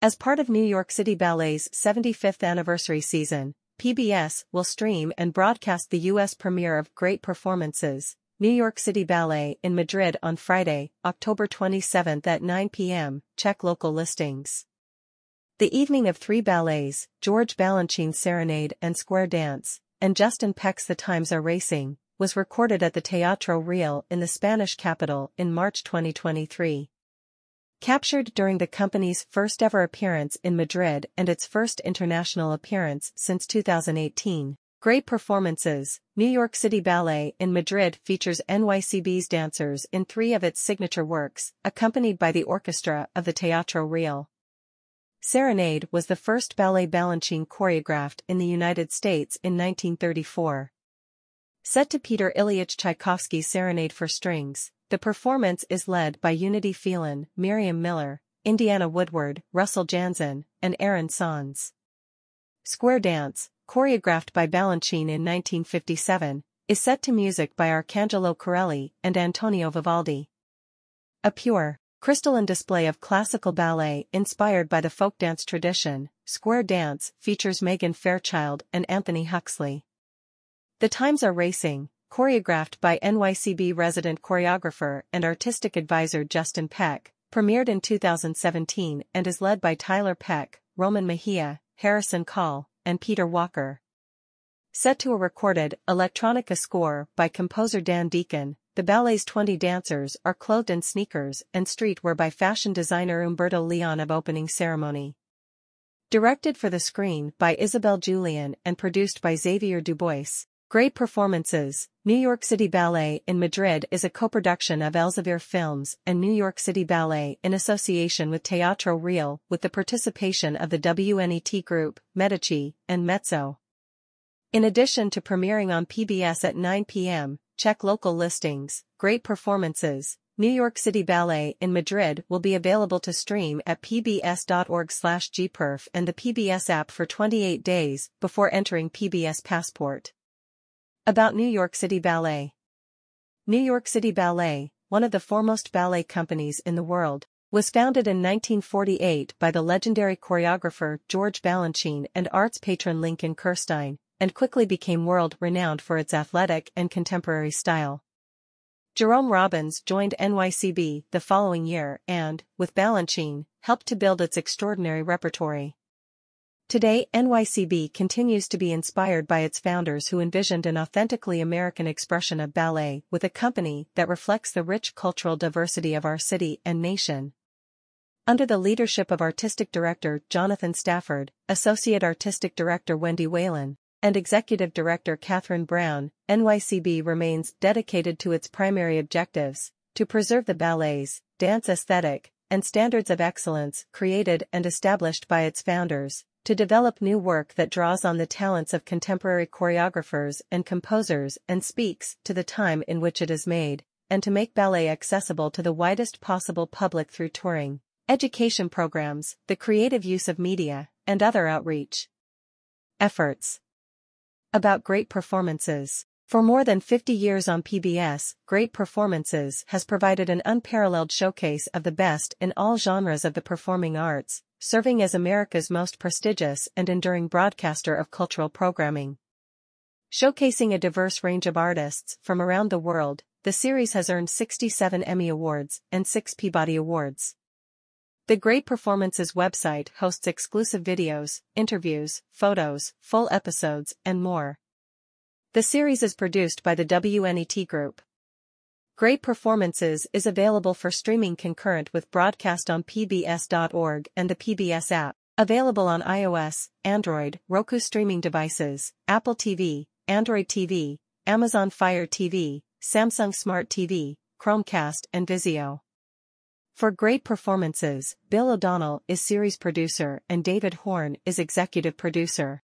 As part of New York City Ballet's 75th anniversary season, PBS will stream and broadcast the U.S. premiere of Great Performances, New York City Ballet in Madrid on Friday, October 27 at 9 p.m., check local listings. The evening of three ballets, George Balanchine's Serenade and Square Dance, and Justin Peck's The Times Are Racing, was recorded at the Teatro Real in the Spanish capital in March 2023. Captured during the company's first-ever appearance in Madrid and its first international appearance since 2018, Great Performances, New York City Ballet in Madrid features NYCB's dancers in three of its signature works, accompanied by the orchestra of the Teatro Real. Serenade was the first ballet Balanchine choreographed in the United States in 1934. Set to Peter Ilyich Tchaikovsky's Serenade for Strings, the performance is led by Unity Phelan, Miriam Miller, Indiana Woodward, Russell Janzen, and Aaron Sanz. Square Dance, choreographed by Balanchine in 1957, is set to music by Arcangelo Corelli and Antonio Vivaldi. A pure, crystalline display of classical ballet inspired by the folk dance tradition, Square Dance features Megan Fairchild and Anthony Huxley. The Times Are Racing, choreographed by NYCB resident choreographer and artistic advisor Justin Peck, premiered in 2017 and is led by Tiler Peck, Roman Mejia, Harrison Coll, and Peter Walker. Set to a recorded electronica score by composer Dan Deacon, the ballet's 20 dancers are clothed in sneakers and streetwear by fashion designer Humberto Leon of opening ceremony. Directed for the screen by Isabel Julian and produced by Xavier Dubois. Great Performances, New York City Ballet in Madrid is a co-production of Elsevier Films and New York City Ballet in association with Teatro Real with the participation of the WNET Group, Medici, and Mezzo. In addition to premiering on PBS at 9 p.m., check local listings, great performances, New York City Ballet in Madrid will be available to stream at pbs.org/gperf and the PBS app for 28 days before entering PBS Passport. About New York City Ballet New York City Ballet, one of the foremost ballet companies in the world, was founded in 1948 by the legendary choreographer George Balanchine and arts patron Lincoln Kirstein, and quickly became world-renowned for its athletic and contemporary style. Jerome Robbins joined NYCB the following year and, with Balanchine, helped to build its extraordinary repertory. Today NYCB continues to be inspired by its founders who envisioned an authentically American expression of ballet with a company that reflects the rich cultural diversity of our city and nation. Under the leadership of Artistic Director Jonathan Stafford, Associate Artistic Director Wendy Whelan, and Executive Director Catherine Brown, NYCB remains dedicated to its primary objectives, to preserve the ballet's, dance aesthetic, and standards of excellence created and established by its founders, to develop new work that draws on the talents of contemporary choreographers and composers and speaks to the time in which it is made, and to make ballet accessible to the widest possible public through touring, education programs, the creative use of media, and other outreach efforts. About great performances. For more than 50 years on PBS, Great Performances has provided an unparalleled showcase of the best in all genres of the performing arts, serving as America's most prestigious and enduring broadcaster of cultural programming. Showcasing a diverse range of artists from around the world, the series has earned 67 Emmy Awards and 6 Peabody Awards. The Great Performances website hosts exclusive videos, interviews, photos, full episodes, and more. The series is produced by the WNET Group. Great Performances is available for streaming concurrent with broadcast on pbs.org and the PBS app, available on iOS, Android, Roku streaming devices, Apple TV, Android TV, Amazon Fire TV, Samsung Smart TV, Chromecast and Vizio. For great performances, Bill O'Donnell is series producer and David Horn is executive producer.